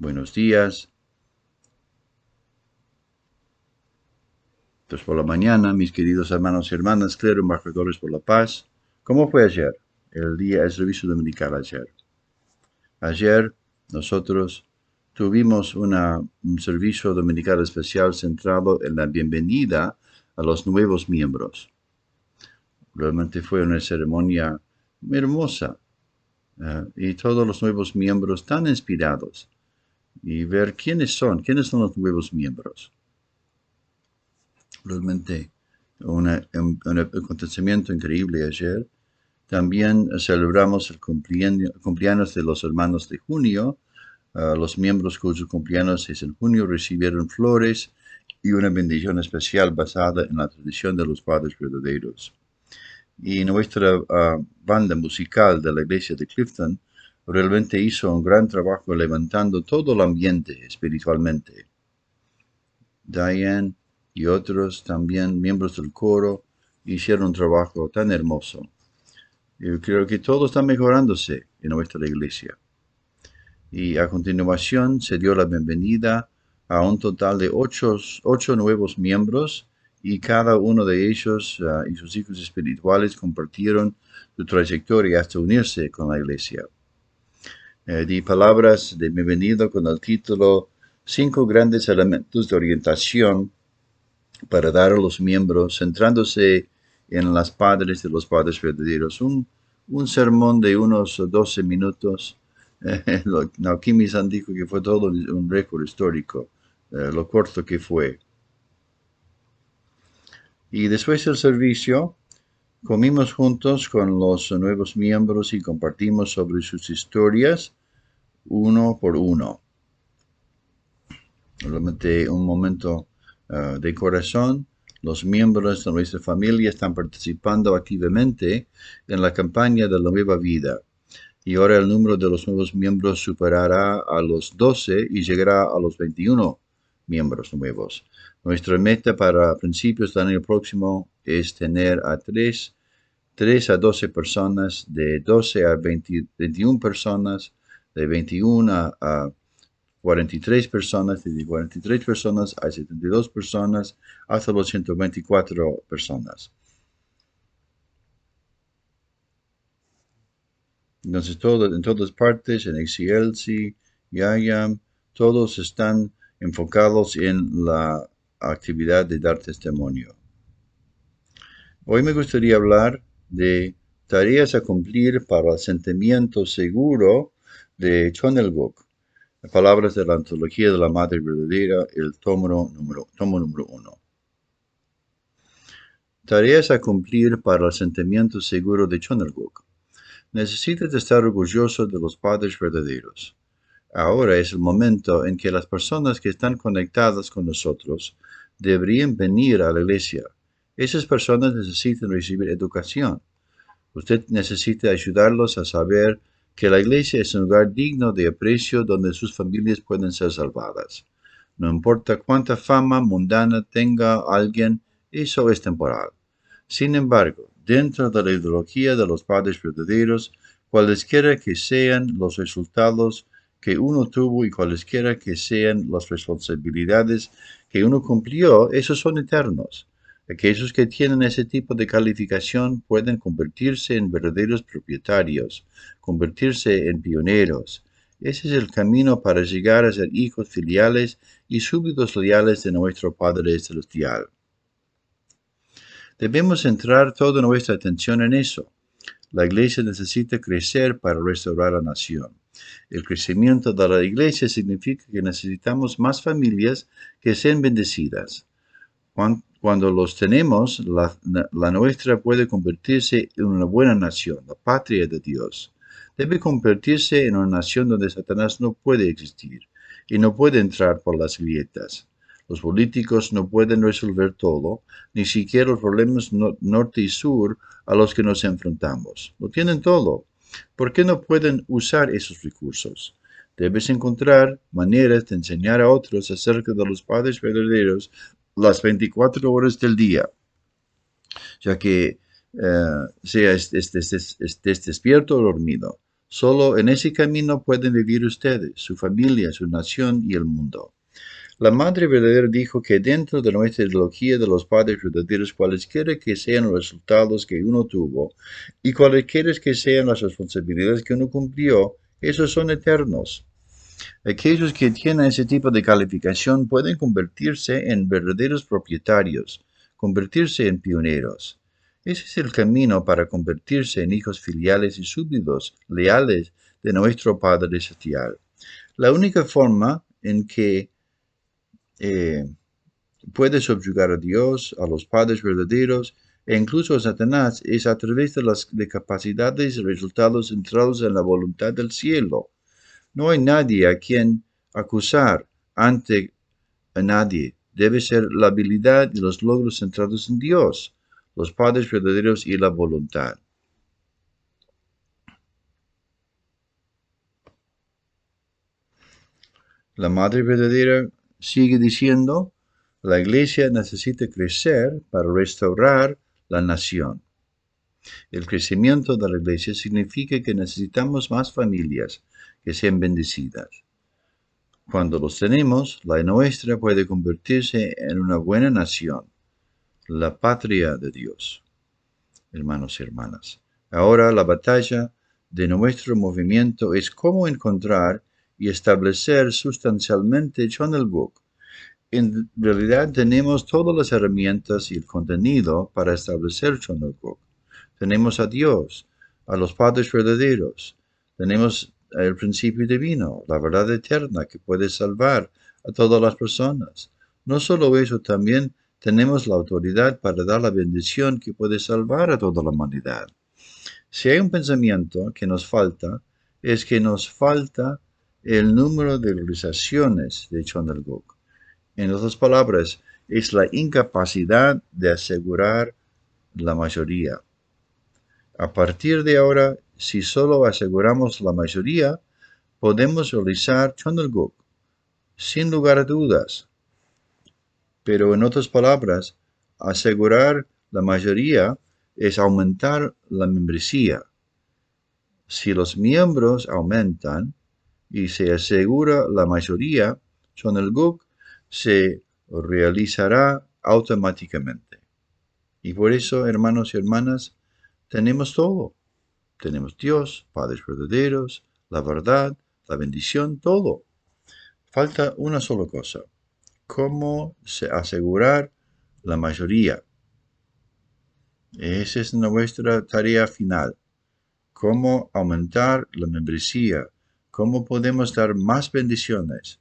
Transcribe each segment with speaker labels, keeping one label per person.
Speaker 1: Buenos días. Entonces, por la mañana, mis queridos hermanos y hermanas, clero embajadores por la paz. ¿Cómo fue ayer? El día, el servicio dominical ayer. Ayer nosotros tuvimos una, un servicio dominical especial centrado en la bienvenida a los nuevos miembros. Realmente fue una ceremonia hermosa eh, y todos los nuevos miembros tan inspirados y ver quiénes son, quiénes son los nuevos miembros. Realmente un, acontecimiento increíble ayer. También celebramos el cumpleaños, de los hermanos de junio. Eh, los miembros cuyos cumpleaños es en junio recibieron flores y una bendición especial basada en la tradición de los padres verdaderos. Y nuestra ah, banda musical de la iglesia de Clifton realmente hizo un gran trabajo levantando todo el ambiente espiritualmente. Diane y otros también miembros del coro hicieron un trabajo tan hermoso. Yo creo que todo está mejorándose en nuestra iglesia. Y a continuación se dio la bienvenida a un total de ocho, nuevos miembros y cada uno de ellos ah, y sus hijos espirituales compartieron su trayectoria hasta unirse con la iglesia. Eh, di palabras de bienvenido con el título Cinco grandes elementos de orientación para dar a los miembros, centrándose en las padres de los padres verdaderos. Un, un sermón de unos 12 minutos. Aquí mis han dicho que fue todo un récord histórico. Eh, lo corto que fue. Y después del servicio, comimos juntos con los nuevos miembros y compartimos sobre sus historias uno por uno. Realmente un momento eh, de corazón. Los miembros de nuestra familia están participando activamente en la campaña de la nueva vida y ahora el número de los nuevos miembros superará a los 12 y llegará a los 21 miembros nuevos. Nuestra meta para principios del año próximo es tener a 3, 3 a 12 personas, de 12 a 21 personas, de 21 a 43 personas, de 43 personas a 72 personas, hasta los 124 personas. Entonces, todo, en todas partes, en ACLC, YAYAM, todos están enfocados en la actividad de dar testimonio. Hoy me gustaría hablar de tareas a cumplir para el sentimiento seguro de Chonelgok. Palabras de la Antología de la Madre Verdadera, el tomo número, tomo número uno. Tareas a cumplir para el sentimiento seguro de Chonelgok. Necesitas estar orgulloso de los padres verdaderos. Ahora es el momento en que las personas que están conectadas con nosotros deberían venir a la iglesia. Esas personas necesitan recibir educación. Usted necesita ayudarlos a saber que la iglesia es un lugar digno de aprecio donde sus familias pueden ser salvadas. No importa cuánta fama mundana tenga alguien, eso es temporal. Sin embargo, dentro de la ideología de los padres verdaderos, cualesquiera que sean los resultados que uno tuvo y cualesquiera que sean las responsabilidades que uno cumplió, esos son eternos. Aquellos que tienen ese tipo de calificación pueden convertirse en verdaderos propietarios, convertirse en pioneros. Ese es el camino para llegar a ser hijos filiales y súbditos leales de nuestro Padre Celestial. Debemos centrar toda nuestra atención en eso. La iglesia necesita crecer para restaurar la nación. El crecimiento de la iglesia significa que necesitamos más familias que sean bendecidas. Cuando los tenemos, la, nuestra puede convertirse en una buena nación, la patria de Dios. Debe convertirse en una nación donde Satanás no puede existir y no puede entrar por las grietas. Los políticos no pueden resolver todo, ni siquiera los problemas norte y sur a los que nos enfrentamos. Lo tienen todo. ¿Por qué no pueden usar esos recursos? Debes encontrar maneras de enseñar a otros acerca de los padres verdaderos las 24 horas del día, ya que eh, sea estés despierto o dormido. Solo en ese camino pueden vivir ustedes, su familia, su nación y el mundo. La Madre Verdadera dijo que dentro de nuestra ideología de los padres verdaderos, cualesquiera que sean los resultados que uno tuvo y cualesquiera que sean las responsabilidades que uno cumplió, esos son eternos. Aquellos que tienen ese tipo de calificación pueden convertirse en verdaderos propietarios, convertirse en pioneros. Ese es el camino para convertirse en hijos filiales y súbditos, leales de nuestro Padre Celestial. La única forma en que eh, puede subyugar a Dios, a los padres verdaderos e incluso a Satanás es a través de las capacidades y resultados centrados en la voluntad del cielo. No hay nadie a quien acusar ante a nadie. Debe ser la habilidad y los logros centrados en Dios, los padres verdaderos y la voluntad. La madre verdadera sigue diciendo, la iglesia necesita crecer para restaurar la nación. El crecimiento de la iglesia significa que necesitamos más familias que sean bendecidas. Cuando los tenemos, la nuestra puede convertirse en una buena nación, la patria de Dios. Hermanos y hermanas, ahora la batalla de nuestro movimiento es cómo encontrar y establecer sustancialmente Channel Book. En realidad tenemos todas las herramientas y el contenido para establecer Channel Book. Tenemos a Dios, a los padres verdaderos, tenemos el principio divino, la verdad eterna que puede salvar a todas las personas. No solo eso, también tenemos la autoridad para dar la bendición que puede salvar a toda la humanidad. Si hay un pensamiento que nos falta, es que nos falta el número de realizaciones de Chondelguk. En otras palabras, es la incapacidad de asegurar la mayoría. A partir de ahora, si solo aseguramos la mayoría, podemos realizar Chondelguk, sin lugar a dudas. Pero en otras palabras, asegurar la mayoría es aumentar la membresía. Si los miembros aumentan, y se asegura la mayoría, son el GUC se realizará automáticamente. Y por eso, hermanos y hermanas, tenemos todo. Tenemos Dios, padres verdaderos, la verdad, la bendición, todo. Falta una sola cosa. ¿Cómo se asegurar la mayoría? Esa es nuestra tarea final. ¿Cómo aumentar la membresía? ¿Cómo podemos dar más bendiciones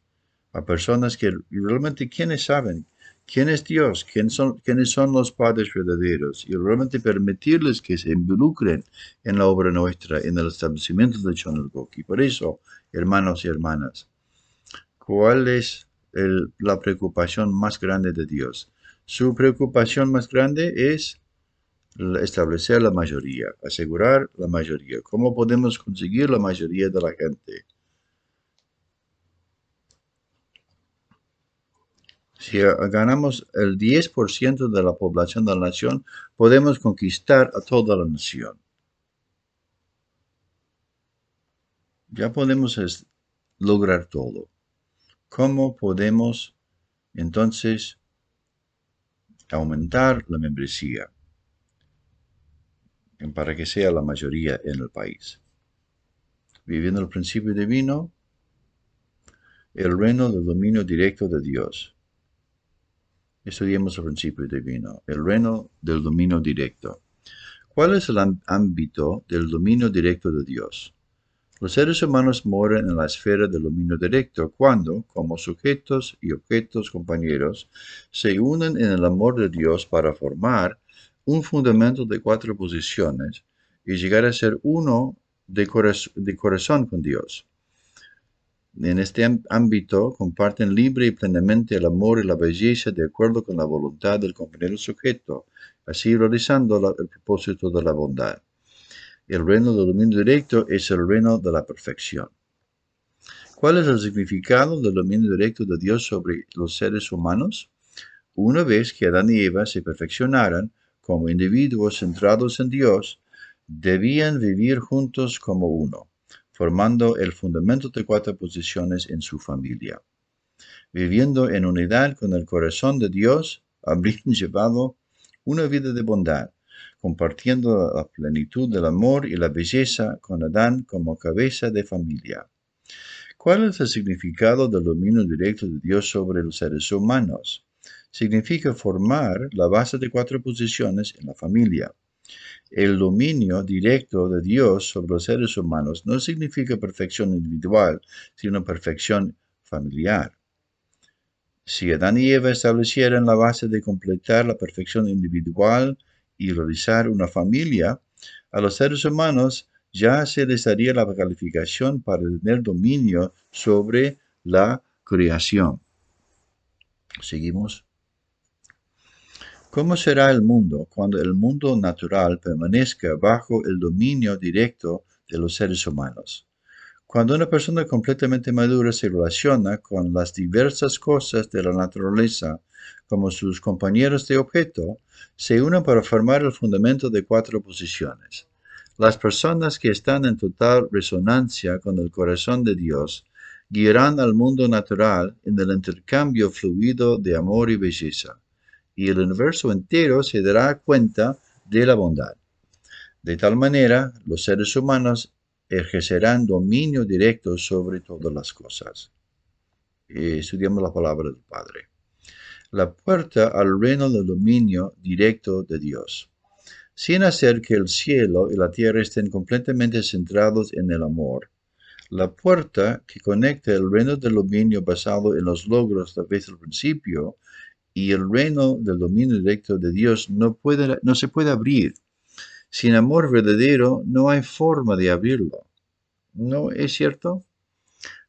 Speaker 1: a personas que realmente quienes saben quién es Dios, quiénes son, quiénes son los padres verdaderos y realmente permitirles que se involucren en la obra nuestra, en el establecimiento de Chonelgok. Y por eso, hermanos y hermanas, ¿cuál es la preocupación más grande de Dios? Su preocupación más grande es establecer la mayoría, asegurar la mayoría. ¿Cómo podemos conseguir la mayoría de la gente? Si ganamos el 10% de la población de la nación, podemos conquistar a toda la nación. Ya podemos lograr todo. ¿Cómo podemos entonces aumentar la membresía? para que sea la mayoría en el país. Viviendo el principio divino, el reino del dominio directo de Dios. Estudiemos el principio divino, el reino del dominio directo. ¿Cuál es el ámbito del dominio directo de Dios? Los seres humanos moran en la esfera del dominio directo cuando, como sujetos y objetos compañeros, se unen en el amor de Dios para formar un fundamento de cuatro posiciones y llegar a ser uno de, corazón con Dios. En este ámbito comparten libre y plenamente el amor y la belleza de acuerdo con la voluntad del compañero sujeto, así realizando el propósito de la bondad. El reino del dominio directo es el reino de la perfección. ¿Cuál es el significado del dominio directo de Dios sobre los seres humanos? Una vez que Adán y Eva se perfeccionaran, como individuos centrados en Dios, debían vivir juntos como uno. Formando el fundamento de cuatro posiciones en su familia. Viviendo en unidad con el corazón de Dios, habrían llevado una vida de bondad, compartiendo la plenitud del amor y la belleza con Adán como cabeza de familia. ¿Cuál es el significado del dominio directo de Dios sobre los seres humanos? Significa formar la base de cuatro posiciones en la familia. El dominio directo de Dios sobre los seres humanos no significa perfección individual, sino perfección familiar. Si Adán y Eva establecieran la base de completar la perfección individual y realizar una familia, a los seres humanos ya se les daría la calificación para tener dominio sobre la creación. Seguimos. ¿Cómo será el mundo cuando el mundo natural permanezca bajo el dominio directo de los seres humanos? Cuando una persona completamente madura se relaciona con las diversas cosas de la naturaleza como sus compañeros de objeto, se unen para formar el fundamento de cuatro posiciones. Las personas que están en total resonancia con el corazón de Dios guiarán al mundo natural en el intercambio fluido de amor y belleza y el universo entero se dará cuenta de la bondad. De tal manera, los seres humanos ejercerán dominio directo sobre todas las cosas. estudiamos la palabra del Padre. La puerta al reino del dominio directo de Dios. Sin hacer que el cielo y la tierra estén completamente centrados en el amor, la puerta que conecta el reino del dominio basado en los logros vez del principio y el reino del dominio directo de Dios no, puede, no se puede abrir. Sin amor verdadero no hay forma de abrirlo. ¿No es cierto?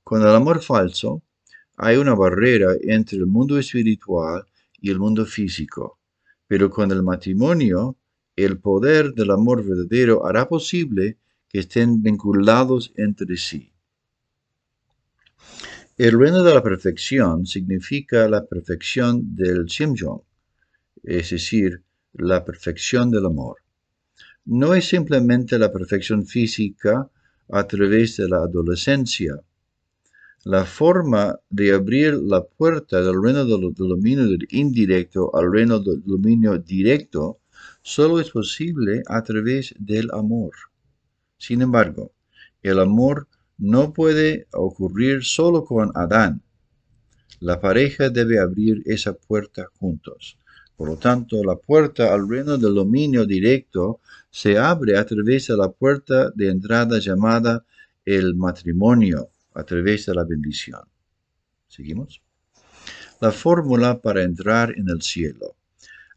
Speaker 1: Con el amor falso hay una barrera entre el mundo espiritual y el mundo físico. Pero con el matrimonio, el poder del amor verdadero hará posible que estén vinculados entre sí. El reino de la perfección significa la perfección del Shimjong, es decir, la perfección del amor. No es simplemente la perfección física a través de la adolescencia. La forma de abrir la puerta del reino del dominio indirecto al reino del dominio directo solo es posible a través del amor. Sin embargo, el amor no puede ocurrir solo con Adán. La pareja debe abrir esa puerta juntos. Por lo tanto, la puerta al reino del dominio directo se abre a través de la puerta de entrada llamada el matrimonio, a través de la bendición. ¿Seguimos? La fórmula para entrar en el cielo.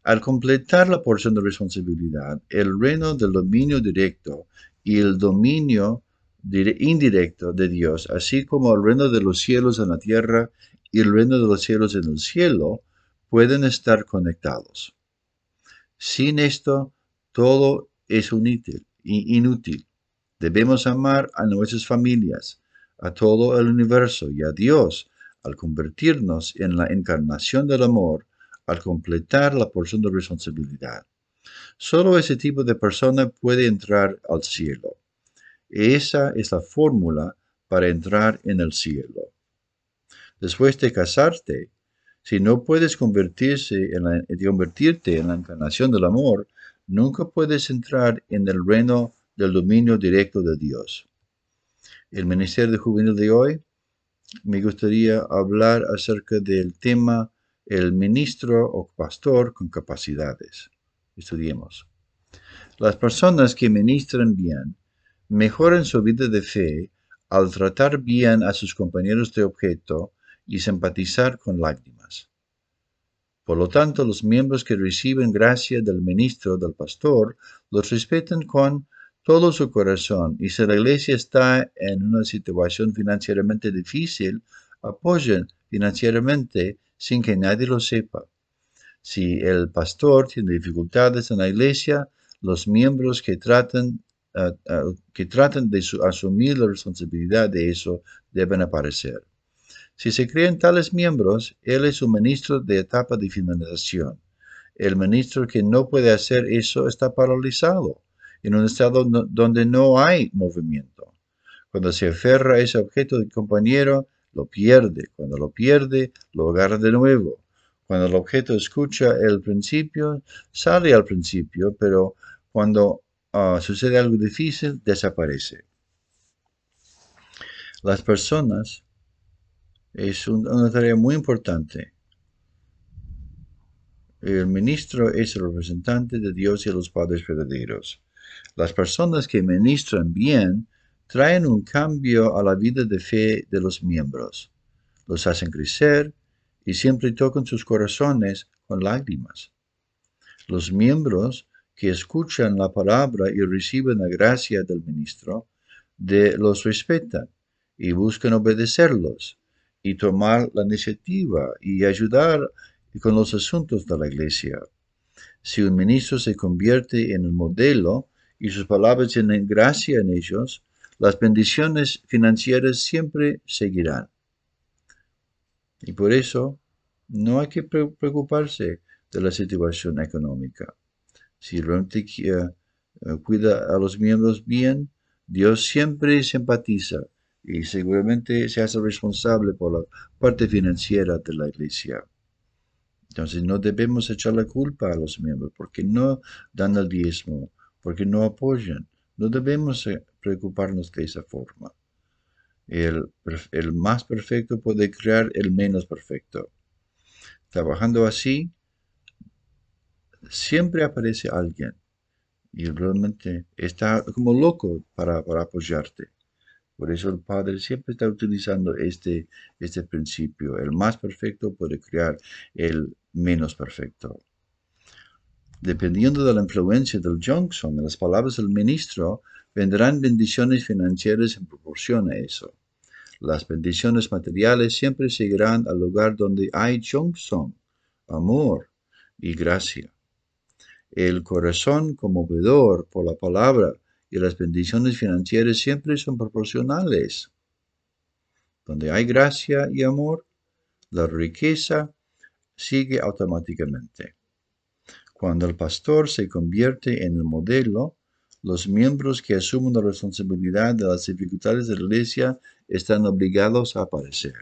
Speaker 1: Al completar la porción de responsabilidad, el reino del dominio directo y el dominio indirecto de Dios, así como el reino de los cielos en la tierra y el reino de los cielos en el cielo, pueden estar conectados. Sin esto, todo es inútil, inútil. Debemos amar a nuestras familias, a todo el universo y a Dios al convertirnos en la encarnación del amor, al completar la porción de responsabilidad. Solo ese tipo de persona puede entrar al cielo. Esa es la fórmula para entrar en el cielo. Después de casarte, si no puedes convertirse la, convertirte en la encarnación del amor, nunca puedes entrar en el reino del dominio directo de Dios. El Ministerio de Juvenil de hoy me gustaría hablar acerca del tema el ministro o pastor con capacidades. Estudiemos. Las personas que ministran bien mejoran su vida de fe al tratar bien a sus compañeros de objeto y simpatizar con lágrimas. Por lo tanto, los miembros que reciben gracia del ministro, del pastor, los respetan con todo su corazón y si la iglesia está en una situación financieramente difícil, apoyen financieramente sin que nadie lo sepa. Si el pastor tiene dificultades en la iglesia, los miembros que tratan que tratan de asumir la responsabilidad de eso deben aparecer. Si se creen tales miembros, él es un ministro de etapa de finalización. El ministro que no puede hacer eso está paralizado, en un estado donde no hay movimiento. Cuando se aferra a ese objeto del compañero, lo pierde. Cuando lo pierde, lo agarra de nuevo. Cuando el objeto escucha el principio, sale al principio, pero cuando ah, sucede algo difícil, desaparece. Las personas es una tarea muy importante. El ministro es el representante de Dios y los padres verdaderos. Las personas que ministran bien traen un cambio a la vida de fe de los miembros. Los hacen crecer y siempre tocan sus corazones con lágrimas. Los miembros que escuchan la palabra y reciben la gracia del ministro, de, los respetan y buscan obedecerlos y tomar la iniciativa y ayudar con los asuntos de la iglesia. Si un ministro se convierte en el modelo y sus palabras tienen gracia en ellos, las bendiciones financieras siempre seguirán. Y por eso no hay que preocuparse de la situación económica. Si realmente eh, cuida a los miembros bien, Dios siempre simpatiza y seguramente se hace responsable por la parte financiera de la iglesia. Entonces no debemos echar la culpa a los miembros porque no dan el diezmo, porque no apoyan. No debemos eh, preocuparnos de esa forma. El más perfecto puede crear el menos perfecto. Trabajando así, siempre aparece alguien y realmente está como loco para, para apoyarte. Por eso el Padre siempre está utilizando este, este principio. El más perfecto puede crear el menos perfecto. Dependiendo de la influencia del Johnson, en las palabras del ministro, vendrán bendiciones financieras en proporción a eso. Las bendiciones materiales siempre seguirán al lugar donde hay Johnson, amor y gracia. El corazón conmovedor por la palabra y las bendiciones financieras siempre son proporcionales. Donde hay gracia y amor, la riqueza sigue automáticamente. Cuando el pastor se convierte en el modelo, los miembros que asumen la responsabilidad de las dificultades de la iglesia están obligados a aparecer.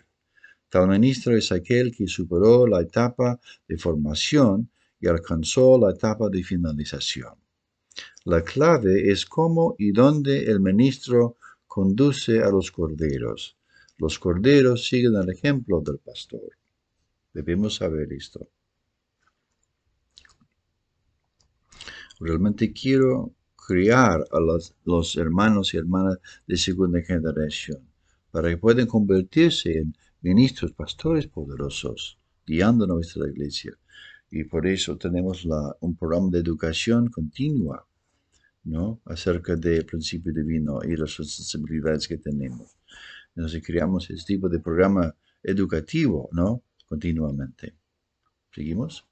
Speaker 1: Tal ministro es aquel que superó la etapa de formación y alcanzó la etapa de finalización. La clave es cómo y dónde el ministro conduce a los corderos. Los corderos siguen el ejemplo del pastor. Debemos saber esto. Realmente quiero criar a los, hermanos y hermanas de segunda generación para que puedan convertirse en ministros, pastores poderosos, guiando nuestra iglesia. Y por eso tenemos un programa de educación continua, ¿no? Acerca del principio divino y las responsabilidades que tenemos. Entonces creamos este tipo de programa educativo, ¿no? Continuamente. ¿Seguimos?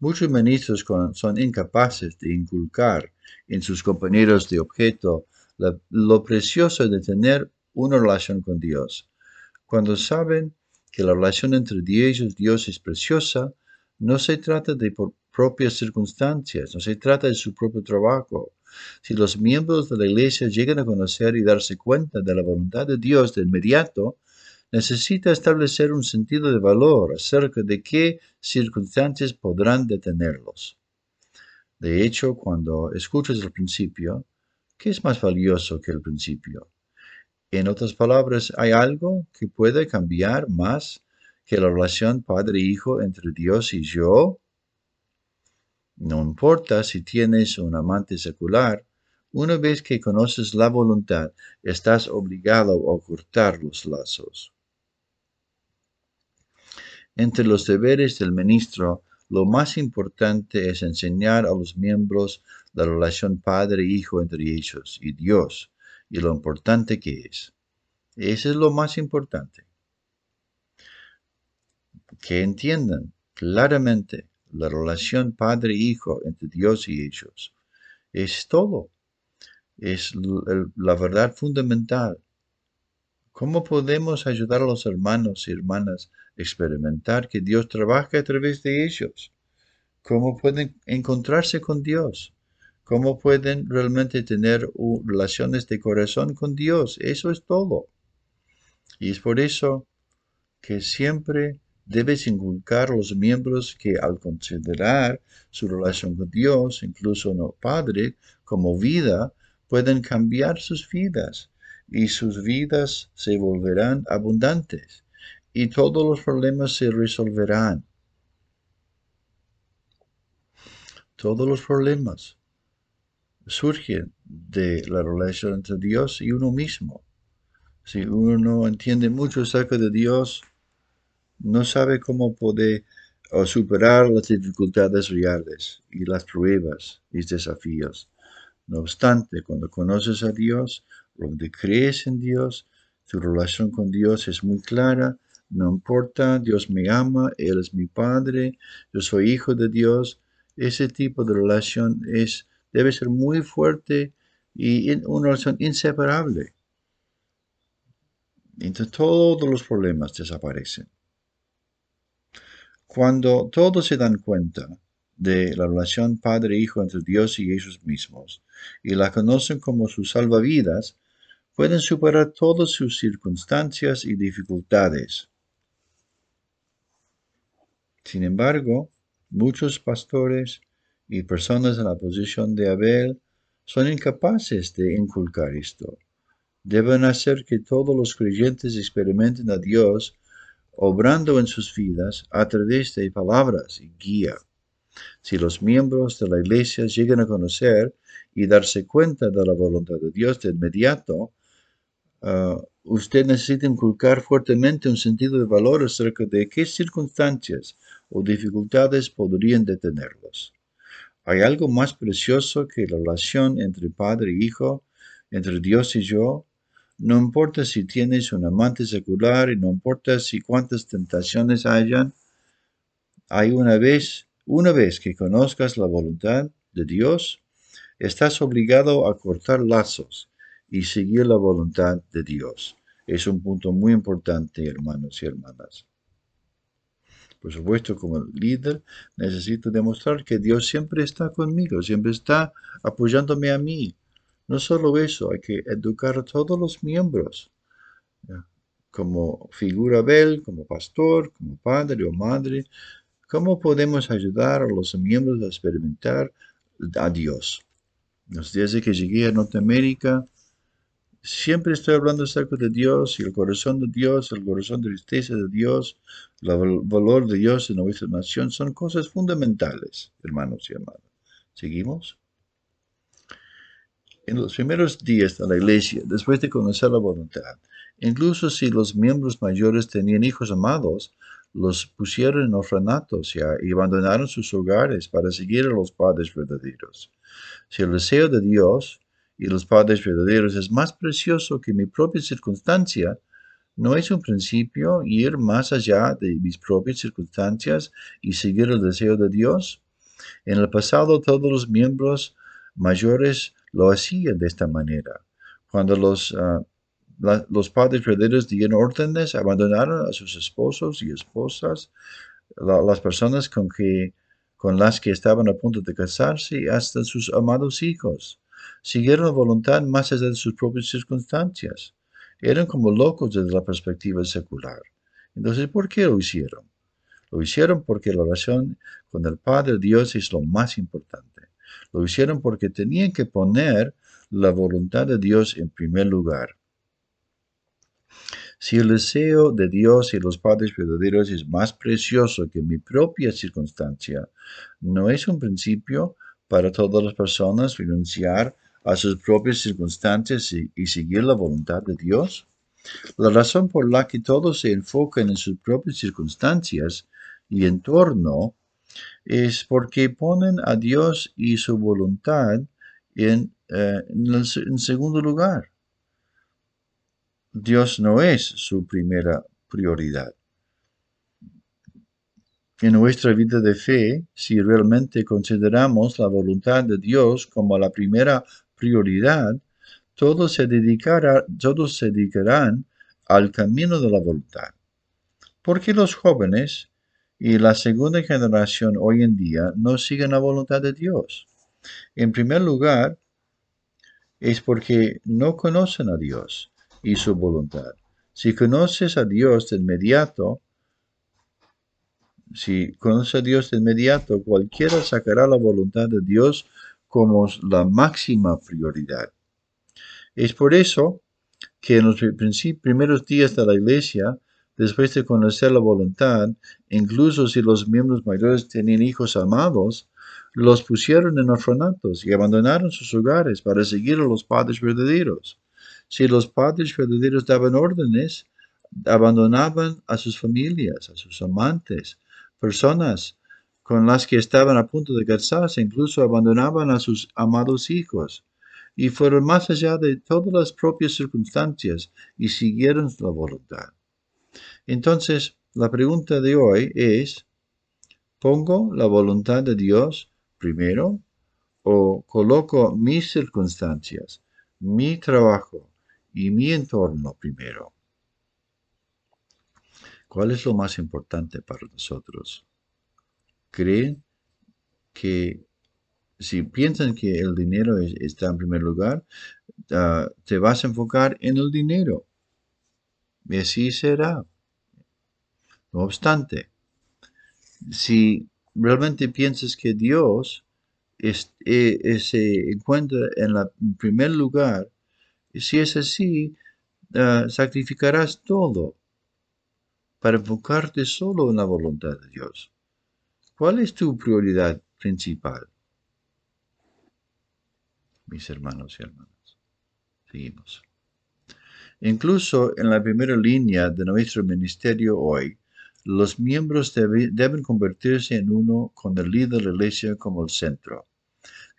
Speaker 1: Muchos ministros son incapaces de inculcar en sus compañeros de objeto lo precioso de tener una relación con Dios. Cuando saben que la relación entre Dios y Dios es preciosa, no se trata de propias circunstancias, no se trata de su propio trabajo. Si los miembros de la iglesia llegan a conocer y darse cuenta de la voluntad de Dios de inmediato, necesita establecer un sentido de valor acerca de qué circunstancias podrán detenerlos. De hecho, cuando escuchas el principio, ¿qué es más valioso que el principio? En otras palabras, ¿hay algo que puede cambiar más que la relación padre-hijo entre Dios y yo? No importa si tienes un amante secular, una vez que conoces la voluntad, estás obligado a cortar los lazos. Entre los deberes del ministro, lo más importante es enseñar a los miembros la relación padre-hijo entre ellos y Dios y lo importante que es. Eso es lo más importante. Que entiendan claramente la relación padre-hijo entre Dios y ellos. Es todo. Es la verdad fundamental. ¿Cómo podemos ayudar a los hermanos y hermanas experimentar que Dios trabaja a través de ellos. ¿Cómo pueden encontrarse con Dios? ¿Cómo pueden realmente tener relaciones de corazón con Dios? Eso es todo. Y es por eso que siempre debes inculcar a los miembros que al considerar su relación con Dios, incluso no Padre, como vida, pueden cambiar sus vidas y sus vidas se volverán abundantes y todos los problemas se resolverán. Todos los problemas surgen de la relación entre Dios y uno mismo. Si uno no entiende mucho acerca de Dios, no sabe cómo poder superar las dificultades reales y las pruebas y desafíos. No obstante, cuando conoces a Dios, donde crees en Dios, tu relación con Dios es muy clara, no importa, Dios me ama, Él es mi Padre, yo soy hijo de Dios. Ese tipo de relación es, debe ser muy fuerte y una relación inseparable. Entonces todos los problemas desaparecen. Cuando todos se dan cuenta de la relación Padre-Hijo entre Dios y ellos mismos y la conocen como sus salvavidas, pueden superar todas sus circunstancias y dificultades. Sin embargo, muchos pastores y personas en la posición de Abel son incapaces de inculcar esto. Deben hacer que todos los creyentes experimenten a Dios obrando en sus vidas a través de palabras y guía. Si los miembros de la iglesia llegan a conocer y darse cuenta de la voluntad de Dios de inmediato, ah, usted necesita inculcar fuertemente un sentido de valor acerca de qué circunstancias o dificultades podrían detenerlos. ¿Hay algo más precioso que la relación entre padre y hijo, entre Dios y yo? No importa si tienes un amante secular y no importa si cuántas tentaciones hayan, hay una vez, una vez que conozcas la voluntad de Dios, estás obligado a cortar lazos y seguir la voluntad de Dios. Es un punto muy importante, hermanos y hermanas. Por supuesto, como líder, necesito demostrar que Dios siempre está conmigo, siempre está apoyándome a mí. No solo eso, hay que educar a todos los miembros, como figura Abel, como pastor, como padre o madre. ¿Cómo podemos ayudar a los miembros a experimentar a Dios? Desde que llegué a Norteamérica, Siempre estoy hablando acerca de Dios y el corazón de Dios, el corazón de tristeza de Dios, el valor de Dios en nuestra nación. Son cosas fundamentales, hermanos y hermanas. ¿Seguimos? En los primeros días de la iglesia, después de conocer la voluntad, incluso si los miembros mayores tenían hijos amados, los pusieron en orfanatos y abandonaron sus hogares para seguir a los padres verdaderos. Si el deseo de Dios y los padres verdaderos es más precioso que mi propia circunstancia, ¿no es un principio ir más allá de mis propias circunstancias y seguir el deseo de Dios? En el pasado todos los miembros mayores lo hacían de esta manera. Cuando los, ah, los padres verdaderos dieron órdenes, abandonaron a sus esposos y esposas, las personas con, que, con las que estaban a punto de casarse, y hasta sus amados hijos siguieron la voluntad más allá de sus propias circunstancias. Eran como locos desde la perspectiva secular. Entonces, ¿por qué lo hicieron? Lo hicieron porque la oración con el Padre Dios es lo más importante. Lo hicieron porque tenían que poner la voluntad de Dios en primer lugar. Si el deseo de Dios y los padres verdaderos es más precioso que mi propia circunstancia, ¿no es un principio para todas las personas renunciar a sus propias circunstancias y, seguir la voluntad de Dios? La razón por la que todos se enfocan en sus propias circunstancias y entorno es porque ponen a Dios y su voluntad en, eh, en segundo lugar. Dios no es su primera prioridad en nuestra vida de fe, si realmente consideramos la voluntad de Dios como la primera prioridad, todos se, todos se dedicarán al camino de la voluntad. Porque los jóvenes y la segunda generación hoy en día no siguen la voluntad de Dios? En primer lugar, es porque no conocen a Dios y su voluntad. Si conoces a Dios de inmediato, si conoces a Dios de inmediato, cualquiera sacará la voluntad de Dios como la máxima prioridad. Es por eso que en los primeros días de la iglesia, después de conocer la voluntad, incluso si los miembros mayores tenían hijos amados, los pusieron en orfanatos y abandonaron sus hogares para seguir a los padres verdaderos. Si los padres verdaderos daban órdenes, abandonaban a sus familias, a sus amantes, personas con las que estaban a punto de casarse, incluso abandonaban a sus amados hijos y fueron más allá de todas las propias circunstancias y siguieron la voluntad. Entonces, la pregunta de hoy es, ¿pongo la voluntad de Dios primero o coloco mis circunstancias, mi trabajo y mi entorno primero. ¿Cuál es lo más importante para nosotros? ¿Creen que si piensan que el dinero está en primer lugar, ah, te vas a enfocar en el dinero. Y así será. No obstante, si realmente piensas que Dios eh, se encuentra en, la, primer lugar, si es así, ah, sacrificarás todo para enfocarte solo en la voluntad de Dios. ¿Cuál es tu prioridad principal? Mis hermanos y hermanas, seguimos. Incluso en la primera línea de nuestro ministerio hoy, los miembros deben convertirse en uno con el líder de la iglesia como el centro.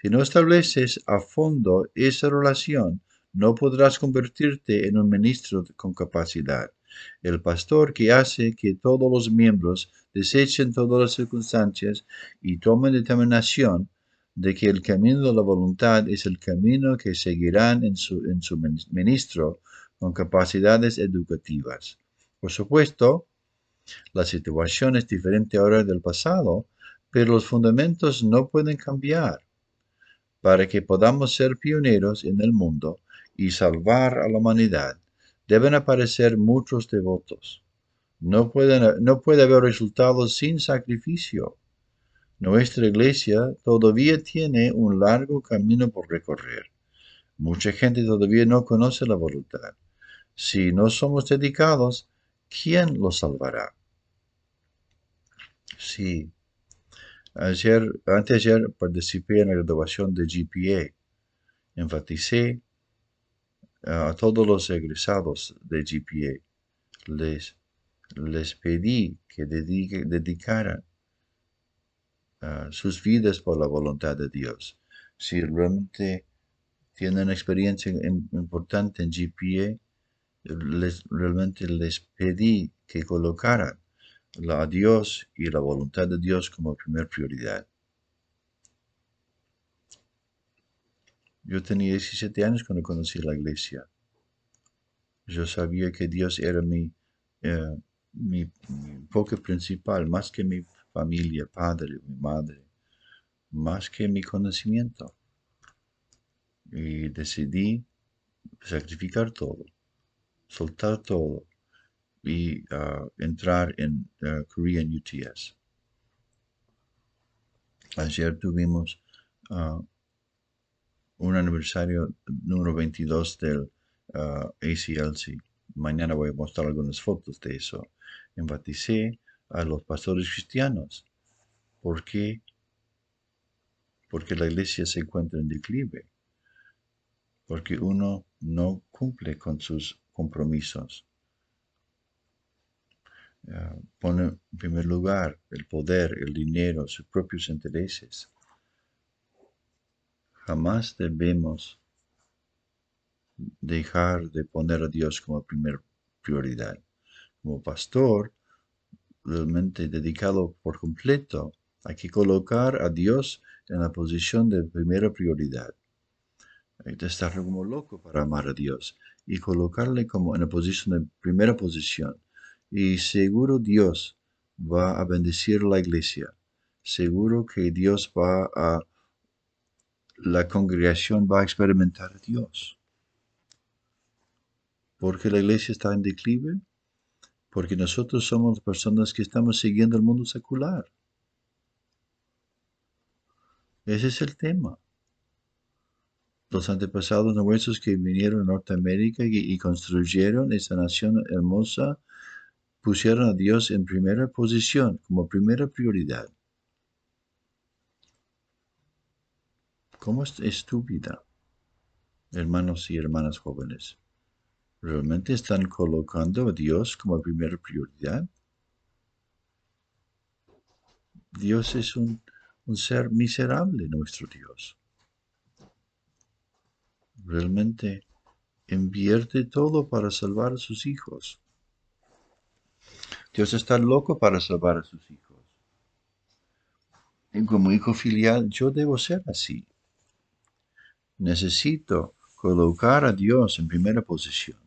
Speaker 1: Si no estableces a fondo esa relación, no podrás convertirte en un ministro con capacidad. El pastor que hace que todos los miembros desechen todas las circunstancias y tomen determinación de que el camino de la voluntad es el camino que seguirán en su, en su ministro con capacidades educativas. Por supuesto, la situación es diferente ahora del pasado, pero los fundamentos no pueden cambiar. Para que podamos ser pioneros en el mundo y salvar a la humanidad, deben aparecer muchos devotos. No, no puede haber resultados sin sacrificio. Nuestra iglesia todavía tiene un largo camino por recorrer. Mucha gente todavía no conoce la voluntad. Si no somos dedicados, ¿quién lo salvará? Sí. Ayer, anteayer participé en la graduación de GPA. Enfaticé a todos los egresados de GPA. Les, les pedí que dedicaran sus vidas por la voluntad de Dios. Si realmente tienen experiencia importante en GPA, les, realmente les pedí que colocaran a Dios y la voluntad de Dios como primer prioridad. Yo tenía 17 años cuando conocí la iglesia. Yo sabía que Dios era mi, eh, enfoque principal, más que mi familia, padre, mi madre, más que mi conocimiento. Y decidí sacrificar todo soltar todo y uh, entrar en uh, Korean UTS. Ayer tuvimos uh, un aniversario número 22 del ACLC. Mañana voy a mostrar algunas fotos de eso. Enfaticé a los pastores cristianos. ¿Por qué? Porque la iglesia se encuentra en declive. Porque uno no cumple con sus compromisos. pone en primer lugar el poder, el dinero, sus propios intereses. Jamás debemos dejar de poner a Dios como primera prioridad. Como pastor, realmente dedicado por completo, hay que colocar a Dios en la posición de primera prioridad. Hay que estar como loco para amar a Dios y colocarle como en la posición de primera posición. Y seguro Dios va a bendecir la iglesia. Seguro que Dios va a la congregación va a experimentar a Dios. ¿Por qué la iglesia está en declive? Porque nosotros somos personas que estamos siguiendo el mundo secular. Ese es el tema. Los antepasados nuestros que vinieron a Norteamérica y, construyeron esta nación hermosa pusieron a Dios en primera posición, como primera prioridad. ¿Cómo es tu vida, hermanos y hermanas jóvenes? ¿Realmente están colocando a Dios como primera prioridad? Dios es un ser miserable, nuestro Dios. Realmente invierte todo para salvar a sus hijos. Dios está loco para salvar a sus hijos. Y como hijo filial, yo debo ser así. Necesito colocar a Dios en primera posición.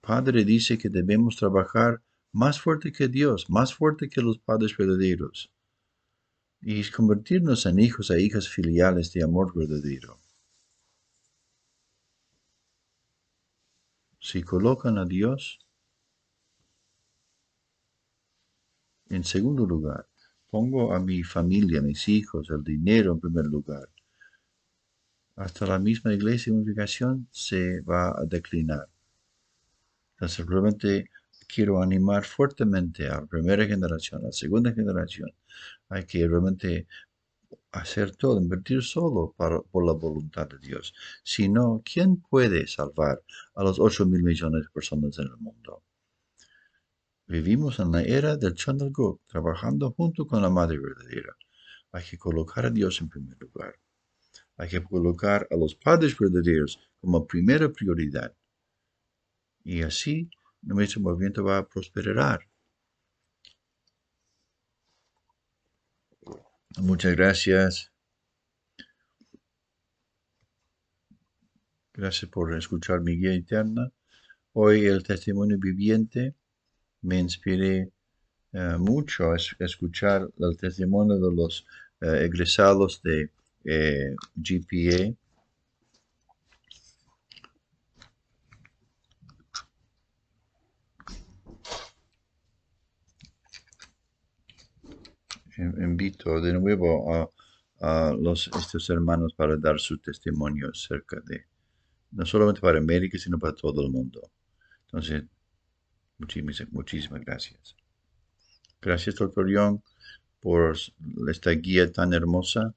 Speaker 1: Padre dice que debemos trabajar más fuerte que Dios, más fuerte que los padres verdaderos, y convertirnos en hijos e hijas filiales de amor verdadero. Si colocan a Dios En segundo lugar, pongo a mi familia, mis hijos, el dinero en primer lugar. Hasta la misma iglesia de unificación se va a declinar. Entonces, realmente quiero animar fuertemente a la primera generación, a la segunda generación. Hay que realmente hacer todo, invertir solo por la voluntad de Dios. Si no, ¿quién puede salvar a los 8 mil millones de personas en el mundo? Vivimos en la era del Chandraguk, trabajando junto con la Madre Verdadera. Hay que colocar a Dios en primer lugar. Hay que colocar a los padres verdaderos como primera prioridad. Y así nuestro movimiento va a prosperar. Muchas gracias. Gracias por escuchar mi guía interna. Hoy el testimonio viviente me inspiré eh, mucho a escuchar el testimonio de los eh, egresados de eh, GPA. Invito de nuevo a, los, estos hermanos para dar su testimonio acerca de, no solamente para América, sino para todo el mundo. Entonces, Muchísimas, muchísimas gracias. Gracias, doctor Young, por esta guía tan hermosa